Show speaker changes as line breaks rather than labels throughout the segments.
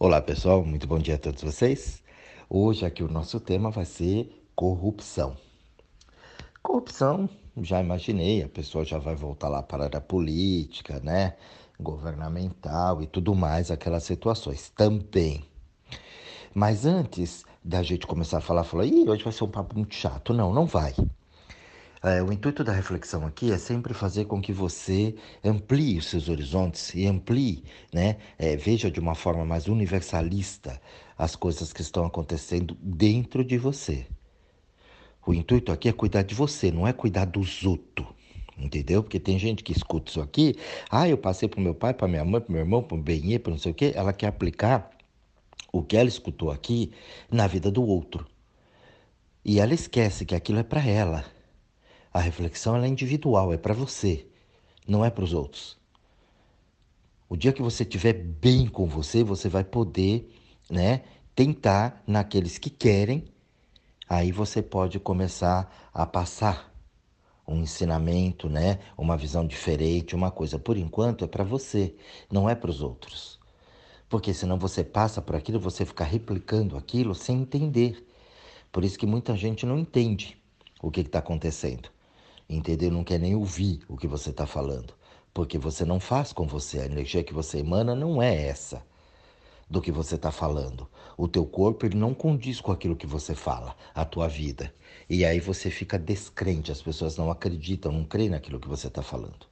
Olá pessoal, muito bom dia a todos vocês. Hoje aqui o nosso tema vai ser corrupção. Corrupção, já imaginei, a pessoa já vai voltar lá para a área política, né? Governamental e tudo mais, aquelas situações também. Mas antes da gente começar a falar, falar, Ih, hoje vai ser um papo muito chato. Não, não vai. É, o intuito da reflexão aqui é sempre fazer com que você amplie os seus horizontes e amplie, né, é, veja de uma forma mais universalista as coisas que estão acontecendo dentro de você. O intuito aqui é cuidar de você, não é cuidar dos outros. Entendeu? Porque tem gente que escuta isso aqui. Ah, eu passei para meu pai, para minha mãe, para meu irmão, para o Benê, para não sei o quê. Ela quer aplicar o que ela escutou aqui na vida do outro. E ela esquece que aquilo é para ela a reflexão é individual, é para você, não é para os outros. O dia que você estiver bem com você, você vai poder, né, tentar naqueles que querem, aí você pode começar a passar um ensinamento, né, uma visão diferente, uma coisa. Por enquanto é para você, não é para os outros. Porque senão você passa por aquilo, você fica replicando aquilo sem entender. Por isso que muita gente não entende o que está acontecendo entendeu? Não quer nem ouvir o que você está falando, porque você não faz com você. A energia que você emana não é essa do que você está falando. O teu corpo ele não condiz com aquilo que você fala, a tua vida. E aí você fica descrente, as pessoas não acreditam, não creem naquilo que você está falando.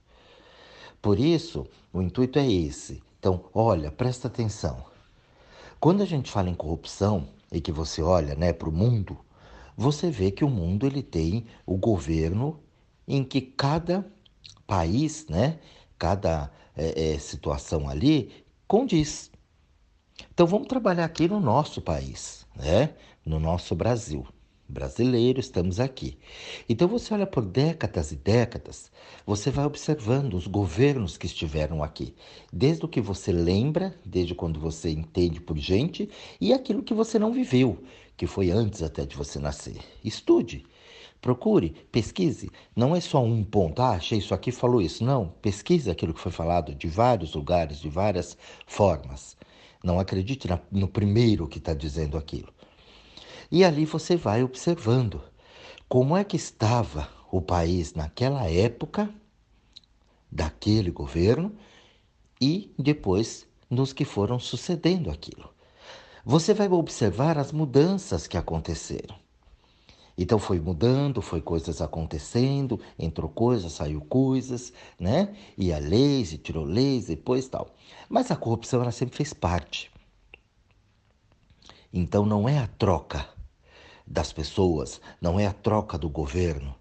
Por isso, o intuito é esse. Então, olha, presta atenção. Quando a gente fala em corrupção e que você olha né, para o mundo, você vê que o mundo ele tem o governo em que cada país, né, cada é, é, situação ali condiz. Então vamos trabalhar aqui no nosso país, né, no nosso Brasil. Brasileiro, estamos aqui. Então você olha por décadas e décadas, você vai observando os governos que estiveram aqui, desde o que você lembra, desde quando você entende por gente, e aquilo que você não viveu, que foi antes até de você nascer. Estude. Procure, pesquise. Não é só um ponto. Ah, achei isso aqui, falou isso. Não. Pesquise aquilo que foi falado de vários lugares, de várias formas. Não acredite na, no primeiro que está dizendo aquilo. E ali você vai observando como é que estava o país naquela época, daquele governo, e depois nos que foram sucedendo aquilo. Você vai observar as mudanças que aconteceram. Então foi mudando, foi coisas acontecendo, entrou coisas, saiu coisas, né? E a leis, e tirou leis, depois tal. Mas a corrupção ela sempre fez parte. Então não é a troca das pessoas, não é a troca do governo.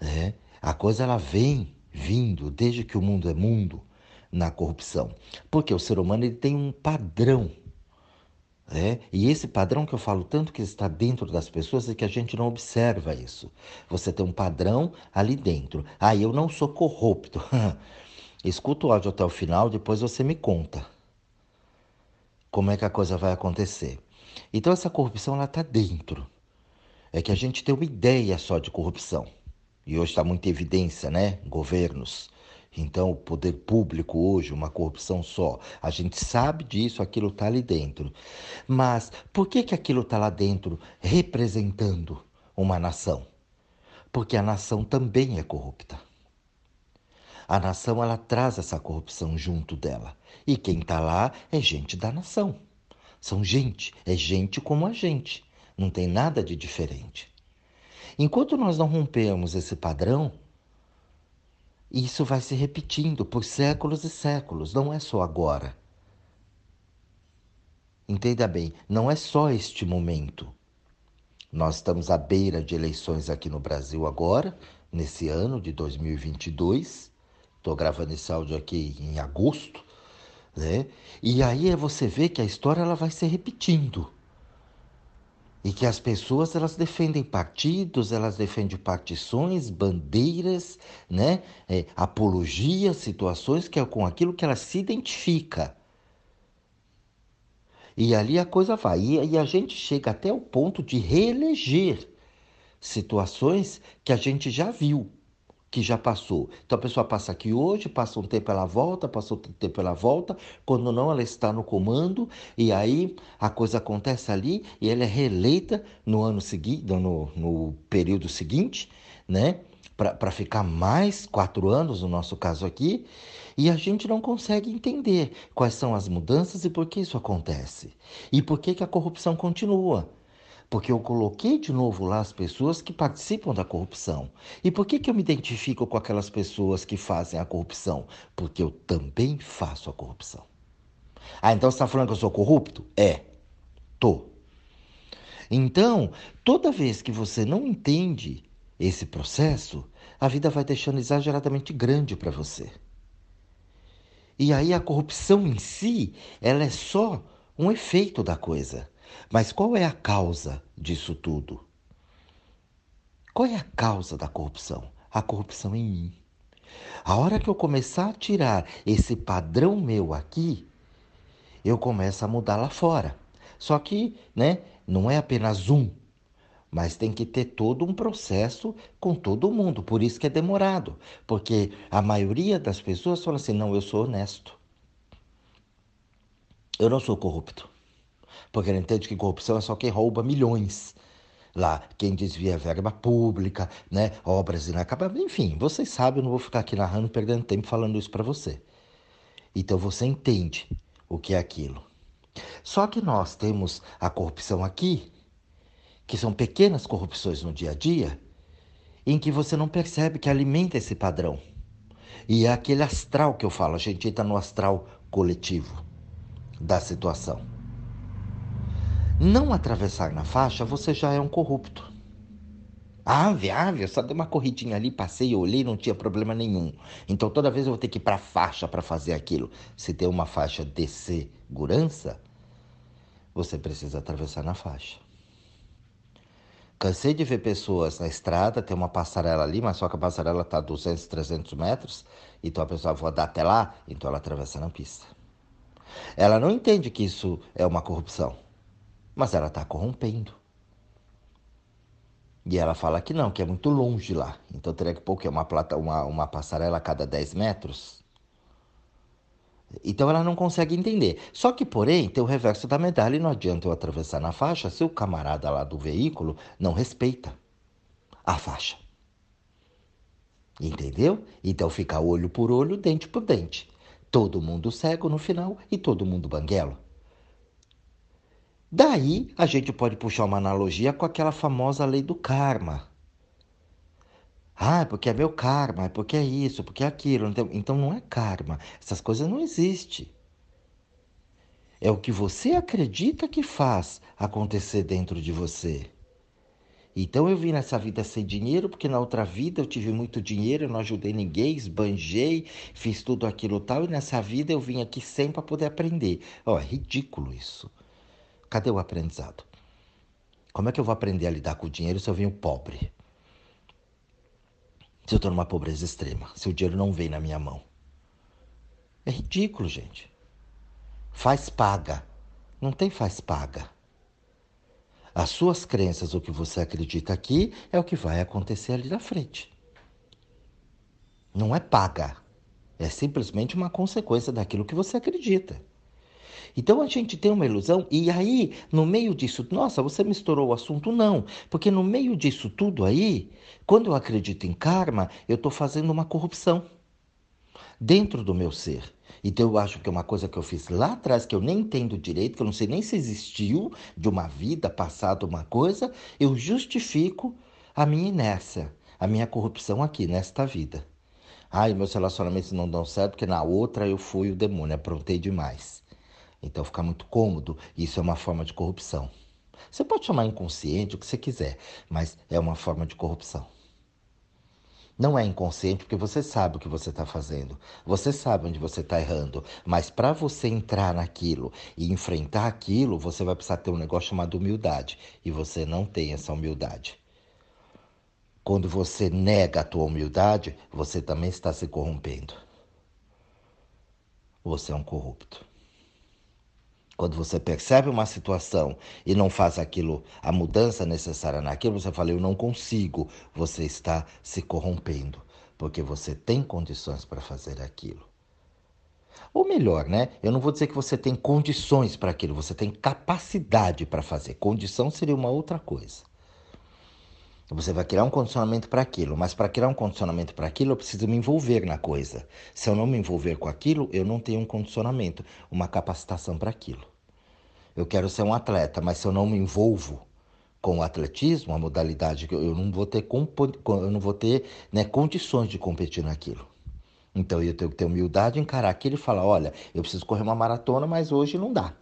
Né? A coisa ela vem vindo desde que o mundo é mundo na corrupção, porque o ser humano ele tem um padrão é, e esse padrão que eu falo tanto que está dentro das pessoas é que a gente não observa isso. Você tem um padrão ali dentro. Ah, eu não sou corrupto. Escuta o áudio até o final, depois você me conta como é que a coisa vai acontecer. Então essa corrupção ela está dentro. É que a gente tem uma ideia só de corrupção. E hoje está muita evidência, né? Governos então, o poder público hoje, uma corrupção só. A gente sabe disso, aquilo está ali dentro. Mas por que, que aquilo está lá dentro representando uma nação? Porque a nação também é corrupta. A nação ela traz essa corrupção junto dela. E quem está lá é gente da nação. São gente, é gente como a gente. Não tem nada de diferente. Enquanto nós não rompemos esse padrão, isso vai se repetindo por séculos e séculos, não é só agora. Entenda bem, não é só este momento. Nós estamos à beira de eleições aqui no Brasil agora, nesse ano de 2022. Estou gravando esse áudio aqui em agosto, né? E aí você vê que a história ela vai se repetindo e que as pessoas elas defendem partidos, elas defendem partições, bandeiras, né, é, apologias, situações que é com aquilo que ela se identifica. E ali a coisa vai. E, e a gente chega até o ponto de reeleger situações que a gente já viu que já passou. Então a pessoa passa aqui hoje, passa um tempo ela volta, passa outro tempo ela volta, quando não ela está no comando e aí a coisa acontece ali e ela é reeleita no ano seguinte, no, no período seguinte, né? Para ficar mais quatro anos, no nosso caso aqui, e a gente não consegue entender quais são as mudanças e por que isso acontece. E por que, que a corrupção continua. Porque eu coloquei de novo lá as pessoas que participam da corrupção. E por que, que eu me identifico com aquelas pessoas que fazem a corrupção? Porque eu também faço a corrupção. Ah, então você está falando que eu sou corrupto? É, tô. Então, toda vez que você não entende esse processo, a vida vai deixando exageradamente grande para você. E aí a corrupção em si, ela é só um efeito da coisa. Mas qual é a causa disso tudo? Qual é a causa da corrupção? A corrupção em mim. A hora que eu começar a tirar esse padrão meu aqui, eu começo a mudar lá fora. Só que, né, não é apenas um, mas tem que ter todo um processo com todo mundo. Por isso que é demorado, porque a maioria das pessoas fala assim: "Não, eu sou honesto. Eu não sou corrupto". Porque ele entende que corrupção é só quem rouba milhões. Lá, quem desvia verba pública, né? Obras inacabadas, enfim, vocês sabem, eu não vou ficar aqui narrando, perdendo tempo falando isso para você. Então você entende o que é aquilo. Só que nós temos a corrupção aqui, que são pequenas corrupções no dia a dia, em que você não percebe que alimenta esse padrão. E é aquele astral que eu falo, a gente entra no astral coletivo da situação não atravessar na faixa, você já é um corrupto. Ave, ave, eu só dei uma corridinha ali, passei, olhei, não tinha problema nenhum. Então toda vez eu vou ter que ir para a faixa para fazer aquilo. Se tem uma faixa de segurança, você precisa atravessar na faixa. Cansei de ver pessoas na estrada, tem uma passarela ali, mas só que a passarela está a 200, 300 metros, então a pessoa vai dar até lá, então ela atravessa na pista. Ela não entende que isso é uma corrupção mas ela está corrompendo. E ela fala que não, que é muito longe lá. Então teria que pôr que uma, plata, uma, uma passarela a cada 10 metros. Então ela não consegue entender. Só que, porém, tem o reverso da medalha e não adianta eu atravessar na faixa se o camarada lá do veículo não respeita a faixa. Entendeu? Então fica olho por olho, dente por dente. Todo mundo cego no final e todo mundo banguelo. Daí a gente pode puxar uma analogia com aquela famosa lei do karma. Ah, porque é meu karma, é porque é isso, porque é aquilo. Então não é karma. Essas coisas não existem. É o que você acredita que faz acontecer dentro de você. Então eu vim nessa vida sem dinheiro, porque na outra vida eu tive muito dinheiro, eu não ajudei ninguém, esbanjei, fiz tudo aquilo tal, e nessa vida eu vim aqui sem para poder aprender. Ó, oh, é ridículo isso. Cadê o aprendizado? Como é que eu vou aprender a lidar com o dinheiro se eu venho pobre? Se eu estou numa pobreza extrema, se o dinheiro não vem na minha mão. É ridículo, gente. Faz paga. Não tem faz paga. As suas crenças, o que você acredita aqui, é o que vai acontecer ali na frente. Não é paga. É simplesmente uma consequência daquilo que você acredita. Então a gente tem uma ilusão, e aí, no meio disso, nossa, você misturou o assunto? Não, porque no meio disso tudo aí, quando eu acredito em karma, eu estou fazendo uma corrupção dentro do meu ser. Então eu acho que é uma coisa que eu fiz lá atrás, que eu nem entendo direito, que eu não sei nem se existiu de uma vida passada uma coisa, eu justifico a minha inércia, a minha corrupção aqui, nesta vida. Ai, meus relacionamentos não dão certo porque na outra eu fui o demônio, aprontei demais. Então fica muito cômodo, isso é uma forma de corrupção. Você pode chamar inconsciente o que você quiser, mas é uma forma de corrupção. Não é inconsciente porque você sabe o que você está fazendo, você sabe onde você está errando, mas para você entrar naquilo e enfrentar aquilo, você vai precisar ter um negócio chamado humildade e você não tem essa humildade. Quando você nega a tua humildade, você também está se corrompendo. Você é um corrupto. Quando você percebe uma situação e não faz aquilo, a mudança necessária naquilo, você fala, eu não consigo, você está se corrompendo. porque você tem condições para fazer aquilo. Ou melhor, né? Eu não vou dizer que você tem condições para aquilo, você tem capacidade para fazer. Condição seria uma outra coisa. Você vai criar um condicionamento para aquilo, mas para criar um condicionamento para aquilo, eu preciso me envolver na coisa. Se eu não me envolver com aquilo, eu não tenho um condicionamento, uma capacitação para aquilo. Eu quero ser um atleta, mas se eu não me envolvo com o atletismo, a modalidade que eu não vou ter, eu não vou ter né, condições de competir naquilo. Então eu tenho que ter humildade, encarar aquilo e falar: olha, eu preciso correr uma maratona, mas hoje não dá.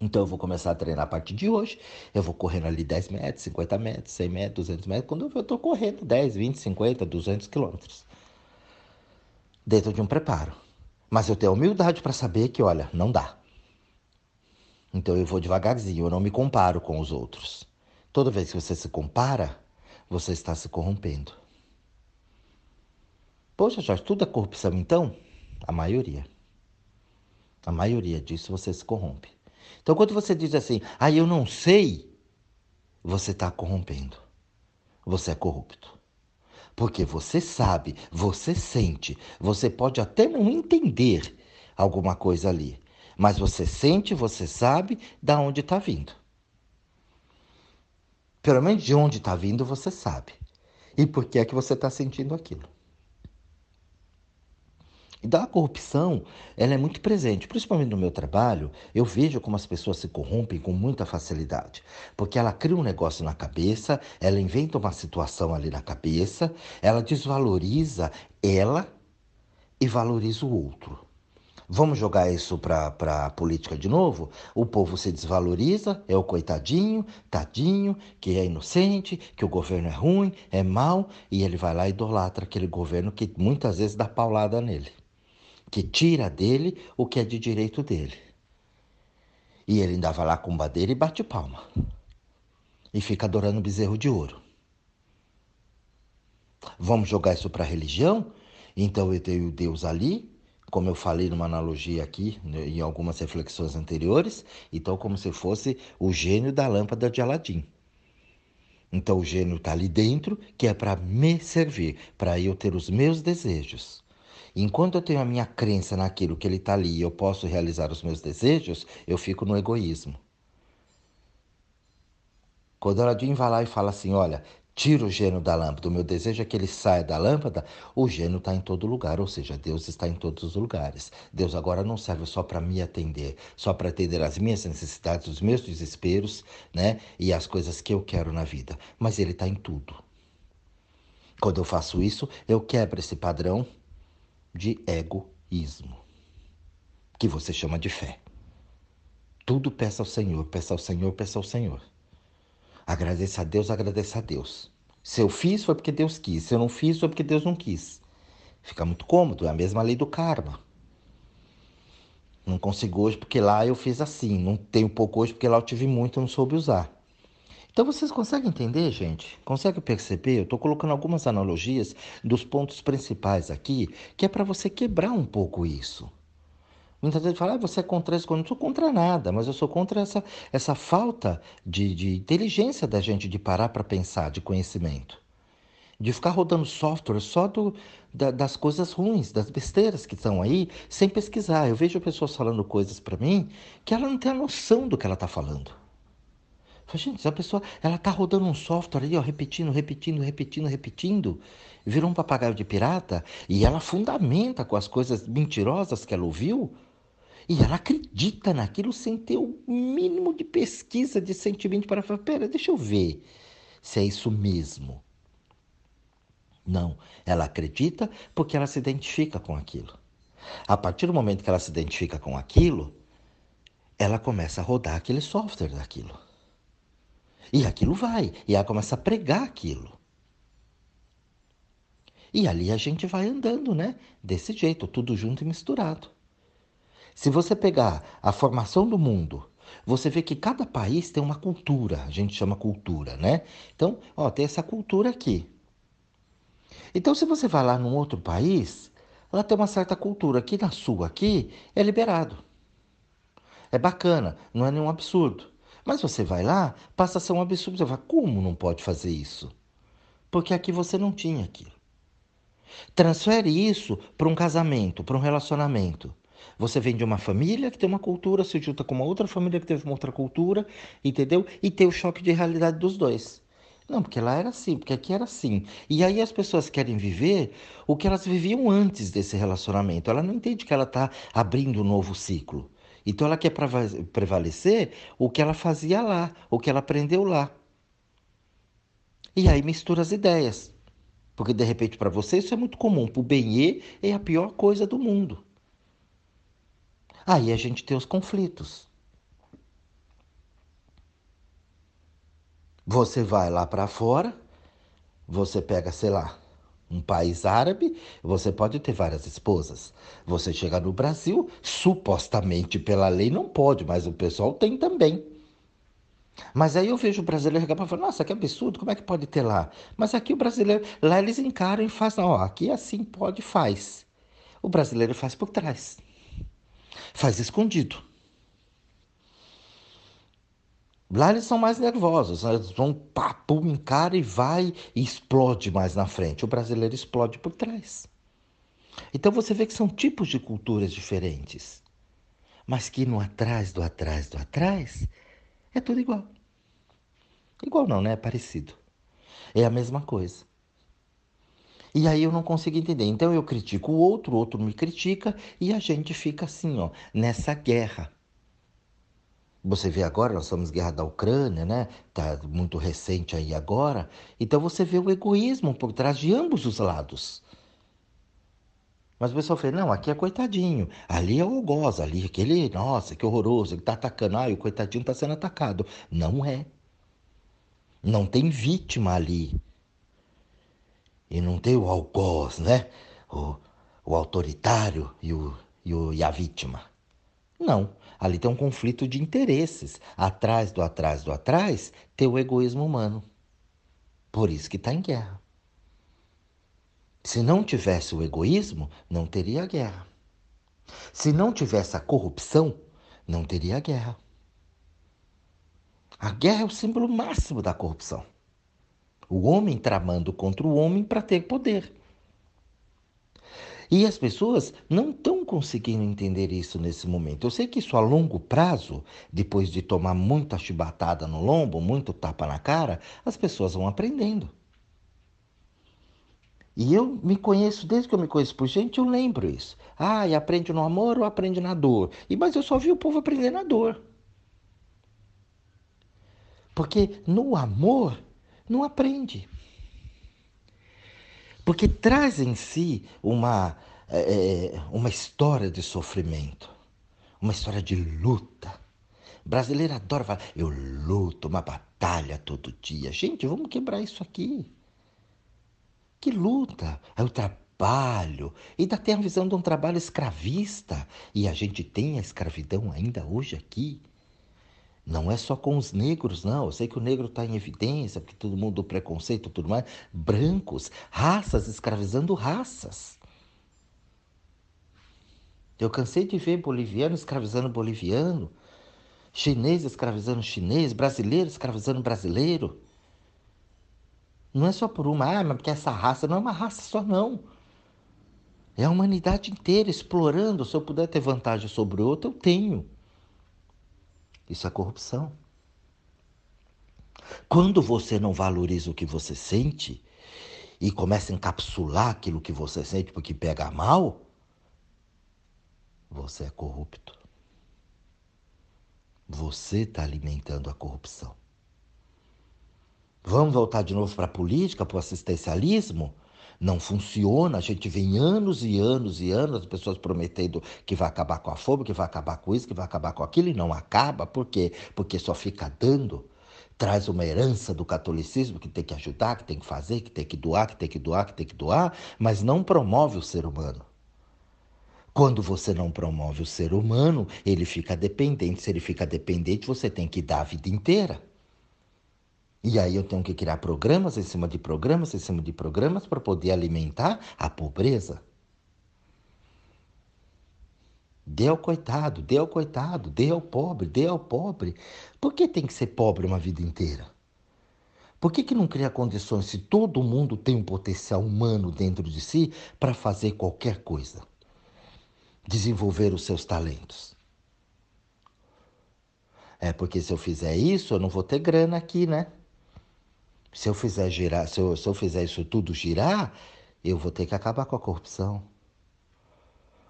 Então eu vou começar a treinar a partir de hoje. Eu vou correndo ali 10 metros, 50 metros, 100 metros, 200 metros. Quando eu estou correndo 10, 20, 50, 200 quilômetros. Dentro de um preparo. Mas eu tenho humildade para saber que, olha, não dá. Então eu vou devagarzinho, eu não me comparo com os outros. Toda vez que você se compara, você está se corrompendo. Poxa, Jorge, tudo é corrupção então? A maioria. A maioria disso você se corrompe. Então, quando você diz assim, ah, eu não sei, você está corrompendo. Você é corrupto. Porque você sabe, você sente, você pode até não entender alguma coisa ali, mas você sente, você sabe da onde está vindo. Pelo menos de onde está vindo, você sabe. E por que é que você está sentindo aquilo? Então a corrupção, ela é muito presente, principalmente no meu trabalho, eu vejo como as pessoas se corrompem com muita facilidade, porque ela cria um negócio na cabeça, ela inventa uma situação ali na cabeça, ela desvaloriza ela e valoriza o outro. Vamos jogar isso para a política de novo? O povo se desvaloriza, é o coitadinho, tadinho, que é inocente, que o governo é ruim, é mau, e ele vai lá e idolatra aquele governo que muitas vezes dá paulada nele que tira dele o que é de direito dele. E ele ainda vai lá com badeira e bate palma. E fica adorando bezerro de ouro. Vamos jogar isso para a religião? Então eu tenho Deus ali, como eu falei numa analogia aqui, né, em algumas reflexões anteriores, então como se fosse o gênio da lâmpada de Aladim. Então o gênio está ali dentro, que é para me servir, para eu ter os meus desejos. Enquanto eu tenho a minha crença naquilo que ele está ali e eu posso realizar os meus desejos, eu fico no egoísmo. Quando Aladim vai lá e fala assim: Olha, tira o gênio da lâmpada, o meu desejo é que ele saia da lâmpada, o gênio está em todo lugar, ou seja, Deus está em todos os lugares. Deus agora não serve só para me atender, só para atender as minhas necessidades, os meus desesperos, né? E as coisas que eu quero na vida, mas ele está em tudo. Quando eu faço isso, eu quebro esse padrão de egoísmo, que você chama de fé. Tudo peça ao Senhor, peça ao Senhor, peça ao Senhor. Agradeça a Deus, agradeça a Deus. Se eu fiz, foi porque Deus quis. Se eu não fiz, foi porque Deus não quis. Fica muito cômodo, é a mesma lei do karma. Não consigo hoje porque lá eu fiz assim. Não tenho pouco hoje porque lá eu tive muito e não soube usar. Então vocês conseguem entender, gente? Conseguem perceber? Eu estou colocando algumas analogias dos pontos principais aqui, que é para você quebrar um pouco isso. Muitas vezes fala, ah, você é contra isso, eu não sou contra nada, mas eu sou contra essa, essa falta de, de inteligência da gente de parar para pensar, de conhecimento. De ficar rodando software só do, da, das coisas ruins, das besteiras que estão aí, sem pesquisar. Eu vejo pessoas falando coisas para mim que ela não tem a noção do que ela está falando. Gente, a pessoa ela tá rodando um software ali, ó, repetindo, repetindo, repetindo, repetindo, virou um papagaio de pirata e ela fundamenta com as coisas mentirosas que ela ouviu e ela acredita naquilo sem ter o mínimo de pesquisa, de sentimento para falar, pera, deixa eu ver se é isso mesmo. Não, ela acredita porque ela se identifica com aquilo. A partir do momento que ela se identifica com aquilo, ela começa a rodar aquele software daquilo. E aquilo vai, e ela começa a pregar aquilo. E ali a gente vai andando, né? Desse jeito, tudo junto e misturado. Se você pegar a formação do mundo, você vê que cada país tem uma cultura, a gente chama cultura, né? Então, ó, tem essa cultura aqui. Então, se você vai lá num outro país, ela tem uma certa cultura. Aqui na sua, aqui, é liberado. É bacana, não é nenhum absurdo. Mas você vai lá, passa a ser um absurdo. Você fala, como não pode fazer isso? Porque aqui você não tinha aquilo. Transfere isso para um casamento, para um relacionamento. Você vem de uma família que tem uma cultura, se junta com uma outra família que teve uma outra cultura, entendeu? E tem o choque de realidade dos dois. Não, porque lá era assim, porque aqui era assim. E aí as pessoas querem viver o que elas viviam antes desse relacionamento. Ela não entende que ela está abrindo um novo ciclo. Então ela quer prevalecer o que ela fazia lá, o que ela aprendeu lá. E aí mistura as ideias. Porque de repente para você isso é muito comum, para o Benê é a pior coisa do mundo. Aí a gente tem os conflitos. Você vai lá para fora, você pega, sei lá, um país árabe, você pode ter várias esposas. Você chega no Brasil, supostamente pela lei não pode, mas o pessoal tem também. Mas aí eu vejo o brasileiro reclamar e falo, nossa, que absurdo, como é que pode ter lá? Mas aqui o brasileiro, lá eles encaram e fazem, ó, aqui assim pode, faz. O brasileiro faz por trás. Faz escondido. Lá eles são mais nervosos, né? eles vão pum, encara e vai e explode mais na frente. O brasileiro explode por trás. Então você vê que são tipos de culturas diferentes, mas que no atrás do atrás do atrás é tudo igual. Igual não, né? É parecido. É a mesma coisa. E aí eu não consigo entender. Então eu critico o outro, o outro me critica e a gente fica assim, ó, nessa guerra. Você vê agora, nós estamos guerra da Ucrânia, né? Tá muito recente aí agora. Então você vê o egoísmo por trás de ambos os lados. Mas o pessoal fala, não, aqui é coitadinho, ali é o algoz, ali aquele, nossa, que horroroso, ele tá atacando, ah, o coitadinho tá sendo atacado. Não é. Não tem vítima ali. E não tem o algoz, né? O, o autoritário e, o, e, o, e a vítima. Não. Ali tem um conflito de interesses. Atrás do atrás do atrás tem o egoísmo humano. Por isso que está em guerra. Se não tivesse o egoísmo, não teria guerra. Se não tivesse a corrupção, não teria guerra. A guerra é o símbolo máximo da corrupção. O homem tramando contra o homem para ter poder. E as pessoas não estão conseguindo entender isso nesse momento. Eu sei que isso a longo prazo, depois de tomar muita chibatada no lombo, muito tapa na cara, as pessoas vão aprendendo. E eu me conheço, desde que eu me conheço por gente, eu lembro isso. Ah, e aprende no amor ou aprende na dor? E, mas eu só vi o povo aprender na dor. Porque no amor não aprende. Porque traz em si uma, é, é, uma história de sofrimento, uma história de luta. Brasileiro adora falar, eu luto, uma batalha todo dia. Gente, vamos quebrar isso aqui. Que luta! É o trabalho. Ainda tem a visão de um trabalho escravista. E a gente tem a escravidão ainda hoje aqui. Não é só com os negros, não. Eu sei que o negro está em evidência, porque todo mundo do preconceito tudo mais. Brancos, raças escravizando raças. Eu cansei de ver boliviano escravizando boliviano, chinês escravizando chinês, brasileiro escravizando brasileiro. Não é só por uma, ah, mas porque essa raça não é uma raça só, não. É a humanidade inteira explorando. Se eu puder ter vantagem sobre outro, eu tenho. Isso é corrupção. Quando você não valoriza o que você sente e começa a encapsular aquilo que você sente porque pega mal, você é corrupto. Você está alimentando a corrupção. Vamos voltar de novo para a política, para o assistencialismo? Não funciona. A gente vem anos e anos e anos as pessoas prometendo que vai acabar com a fome, que vai acabar com isso, que vai acabar com aquilo e não acaba. Por quê? Porque só fica dando. Traz uma herança do catolicismo que tem que ajudar, que tem que fazer, que tem que doar, que tem que doar, que tem que doar, mas não promove o ser humano. Quando você não promove o ser humano, ele fica dependente. Se ele fica dependente, você tem que dar a vida inteira. E aí eu tenho que criar programas em cima de programas, em cima de programas, para poder alimentar a pobreza. Dê ao coitado, dê ao coitado, dê ao pobre, dê ao pobre. Por que tem que ser pobre uma vida inteira? Por que, que não cria condições se todo mundo tem um potencial humano dentro de si para fazer qualquer coisa? Desenvolver os seus talentos. É porque se eu fizer isso, eu não vou ter grana aqui, né? Se eu fizer girar, se eu, se eu fizer isso tudo girar, eu vou ter que acabar com a corrupção.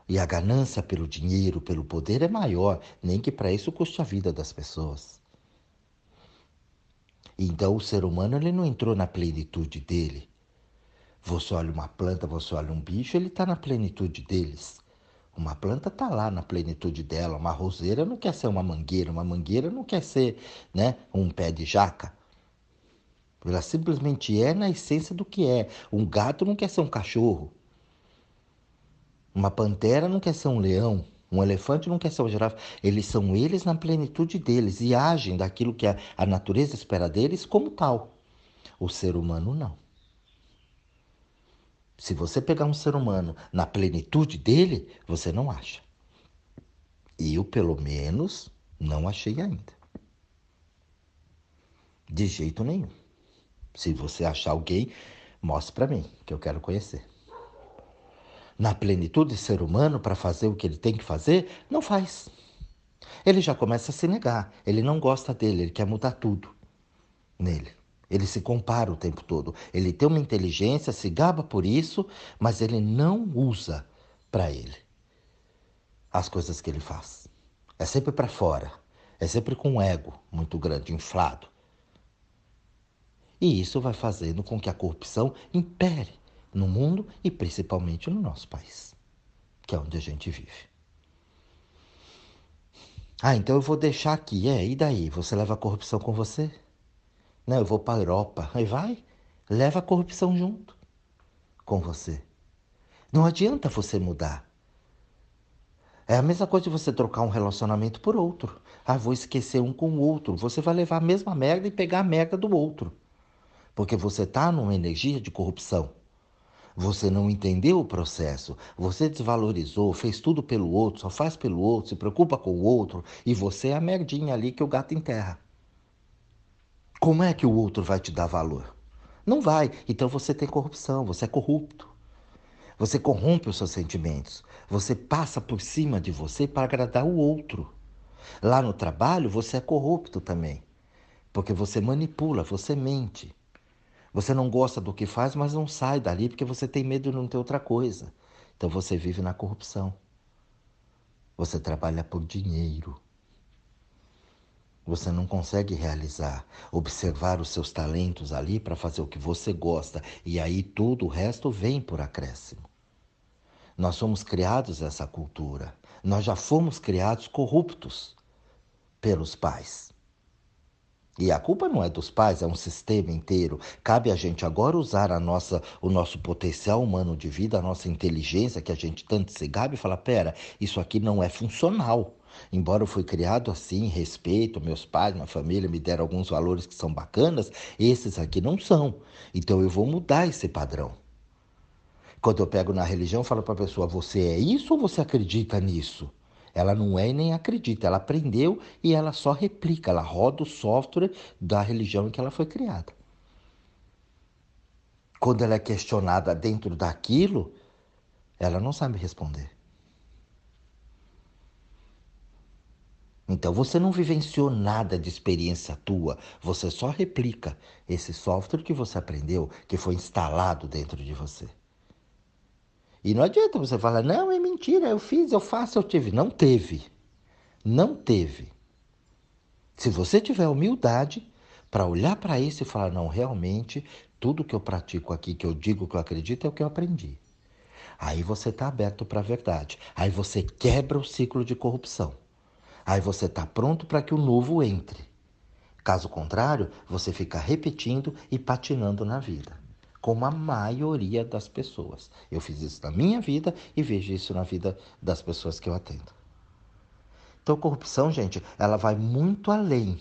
E a ganância pelo dinheiro, pelo poder é maior, nem que para isso custe a vida das pessoas. Então o ser humano ele não entrou na plenitude dele. Você olha uma planta, você olha um bicho, ele está na plenitude deles. Uma planta está lá na plenitude dela. Uma roseira não quer ser uma mangueira, uma mangueira não quer ser né, um pé de jaca. Ela simplesmente é na essência do que é. Um gato não quer ser um cachorro. Uma pantera não quer ser um leão. Um elefante não quer ser uma girafa. Eles são eles na plenitude deles e agem daquilo que a, a natureza espera deles como tal. O ser humano não. Se você pegar um ser humano na plenitude dele, você não acha. Eu, pelo menos, não achei ainda. De jeito nenhum. Se você achar alguém, mostre para mim, que eu quero conhecer. Na plenitude ser humano para fazer o que ele tem que fazer, não faz. Ele já começa a se negar. Ele não gosta dele, ele quer mudar tudo nele. Ele se compara o tempo todo. Ele tem uma inteligência, se gaba por isso, mas ele não usa para ele as coisas que ele faz. É sempre para fora. É sempre com um ego muito grande, inflado. E isso vai fazendo com que a corrupção impere no mundo e principalmente no nosso país, que é onde a gente vive. Ah, então eu vou deixar aqui. É, e daí? Você leva a corrupção com você? Não, eu vou para a Europa. Aí vai, leva a corrupção junto com você. Não adianta você mudar. É a mesma coisa de você trocar um relacionamento por outro. Ah, vou esquecer um com o outro. Você vai levar a mesma merda e pegar a merda do outro. Porque você está numa energia de corrupção. Você não entendeu o processo, você desvalorizou, fez tudo pelo outro, só faz pelo outro, se preocupa com o outro e você é a merdinha ali que o gato enterra. Como é que o outro vai te dar valor? Não vai. Então você tem corrupção, você é corrupto. Você corrompe os seus sentimentos. Você passa por cima de você para agradar o outro. Lá no trabalho você é corrupto também. Porque você manipula, você mente. Você não gosta do que faz, mas não sai dali porque você tem medo de não ter outra coisa. Então você vive na corrupção. Você trabalha por dinheiro. Você não consegue realizar, observar os seus talentos ali para fazer o que você gosta e aí todo o resto vem por acréscimo. Nós somos criados essa cultura. Nós já fomos criados corruptos pelos pais. E a culpa não é dos pais, é um sistema inteiro. Cabe a gente agora usar a nossa, o nosso potencial humano de vida, a nossa inteligência que a gente tanto se gabe e falar: pera, isso aqui não é funcional. Embora eu fui criado assim, respeito, meus pais, minha família me deram alguns valores que são bacanas, esses aqui não são. Então eu vou mudar esse padrão. Quando eu pego na religião, eu falo para a pessoa: você é isso ou você acredita nisso? Ela não é e nem acredita, ela aprendeu e ela só replica, ela roda o software da religião em que ela foi criada. Quando ela é questionada dentro daquilo, ela não sabe responder. Então você não vivenciou nada de experiência tua, você só replica esse software que você aprendeu, que foi instalado dentro de você. E não adianta você falar, não, é mentira, eu fiz, eu faço, eu tive. Não teve. Não teve. Se você tiver humildade para olhar para isso e falar, não, realmente, tudo que eu pratico aqui, que eu digo que eu acredito, é o que eu aprendi. Aí você está aberto para a verdade. Aí você quebra o ciclo de corrupção. Aí você está pronto para que o novo entre. Caso contrário, você fica repetindo e patinando na vida, como a maioria das pessoas. Eu fiz isso na minha vida e vejo isso na vida das pessoas que eu atendo. Então, corrupção, gente, ela vai muito além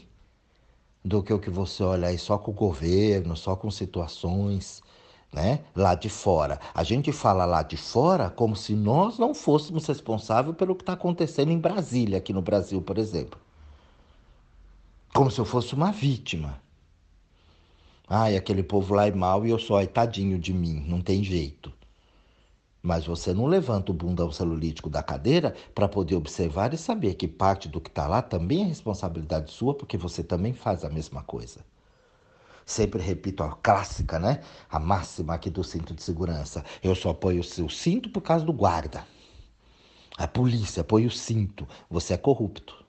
do que o que você olha aí só com o governo, só com situações né? lá de fora. A gente fala lá de fora como se nós não fôssemos responsáveis pelo que está acontecendo em Brasília, aqui no Brasil, por exemplo. Como se eu fosse uma vítima. Ai, aquele povo lá é mau e eu sou, ai, tadinho de mim, não tem jeito. Mas você não levanta o bundão celulítico da cadeira para poder observar e saber que parte do que está lá também é responsabilidade sua, porque você também faz a mesma coisa. Sempre repito a clássica, né? A máxima aqui do cinto de segurança. Eu só apoio o seu cinto por causa do guarda. A polícia apoia o cinto. Você é corrupto.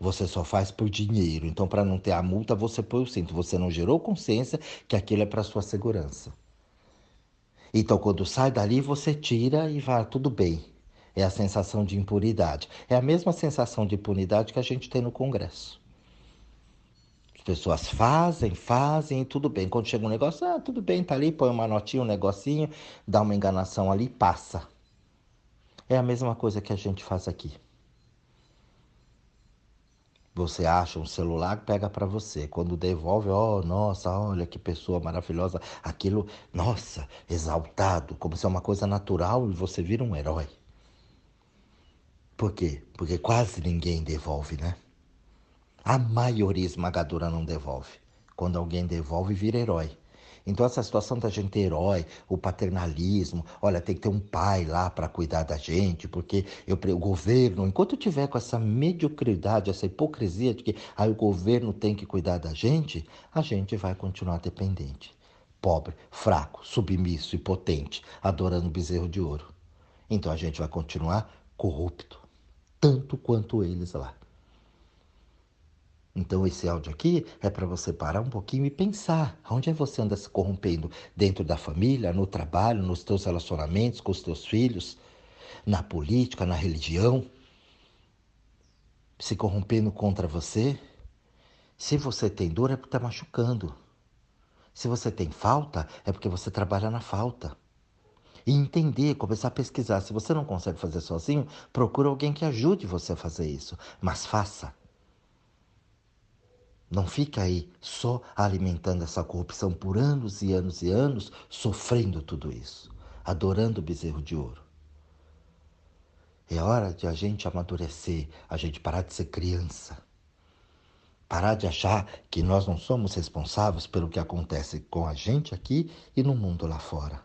Você só faz por dinheiro. Então, para não ter a multa, você põe o cinto. Você não gerou consciência que aquilo é para sua segurança. Então, quando sai dali, você tira e vai, tudo bem. É a sensação de impunidade. É a mesma sensação de impunidade que a gente tem no Congresso. As pessoas fazem, fazem, tudo bem. Quando chega um negócio, ah, tudo bem, tá ali, põe uma notinha, um negocinho, dá uma enganação ali, passa. É a mesma coisa que a gente faz aqui. Você acha um celular, pega para você. Quando devolve, oh, nossa, olha que pessoa maravilhosa. Aquilo, nossa, exaltado, como se é uma coisa natural e você vira um herói. Por quê? Porque quase ninguém devolve, né? A maioria esmagadora não devolve. Quando alguém devolve, vira herói. Então, essa situação da gente ter herói, o paternalismo, olha, tem que ter um pai lá para cuidar da gente, porque eu, o governo, enquanto eu tiver com essa mediocridade, essa hipocrisia de que aí o governo tem que cuidar da gente, a gente vai continuar dependente. Pobre, fraco, submisso, impotente, adorando bezerro de ouro. Então a gente vai continuar corrupto, tanto quanto eles lá. Então esse áudio aqui é para você parar um pouquinho e pensar, onde é você anda se corrompendo? Dentro da família, no trabalho, nos teus relacionamentos com os teus filhos, na política, na religião? Se corrompendo contra você? Se você tem dor é porque está machucando. Se você tem falta é porque você trabalha na falta. E entender, começar a pesquisar. Se você não consegue fazer sozinho, procura alguém que ajude você a fazer isso. Mas faça. Não fica aí só alimentando essa corrupção por anos e anos e anos, sofrendo tudo isso, adorando o bezerro de ouro. É hora de a gente amadurecer, a gente parar de ser criança. Parar de achar que nós não somos responsáveis pelo que acontece com a gente aqui e no mundo lá fora.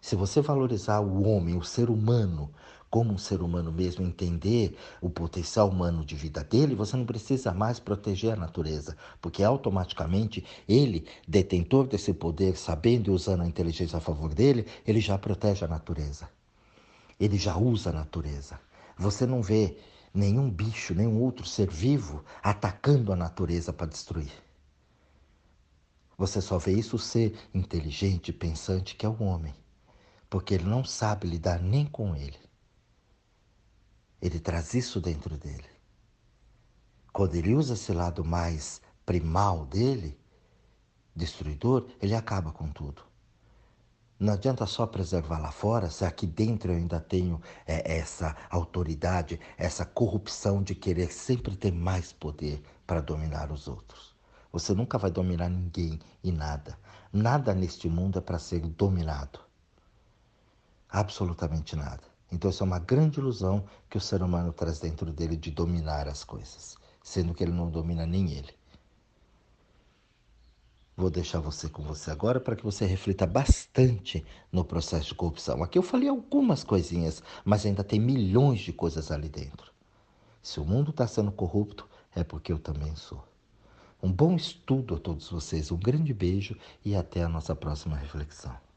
Se você valorizar o homem, o ser humano, como um ser humano mesmo, entender o potencial humano de vida dele, você não precisa mais proteger a natureza, porque automaticamente ele, detentor desse poder, sabendo e usando a inteligência a favor dele, ele já protege a natureza. Ele já usa a natureza. Você não vê nenhum bicho, nenhum outro ser vivo atacando a natureza para destruir. Você só vê isso ser inteligente, pensante, que é o homem, porque ele não sabe lidar nem com ele. Ele traz isso dentro dele. Quando ele usa esse lado mais primal dele, destruidor, ele acaba com tudo. Não adianta só preservar lá fora, se aqui dentro eu ainda tenho é, essa autoridade, essa corrupção de querer sempre ter mais poder para dominar os outros. Você nunca vai dominar ninguém e nada. Nada neste mundo é para ser dominado. Absolutamente nada. Então, isso é uma grande ilusão que o ser humano traz dentro dele de dominar as coisas, sendo que ele não domina nem ele. Vou deixar você com você agora para que você reflita bastante no processo de corrupção. Aqui eu falei algumas coisinhas, mas ainda tem milhões de coisas ali dentro. Se o mundo está sendo corrupto, é porque eu também sou. Um bom estudo a todos vocês, um grande beijo e até a nossa próxima reflexão.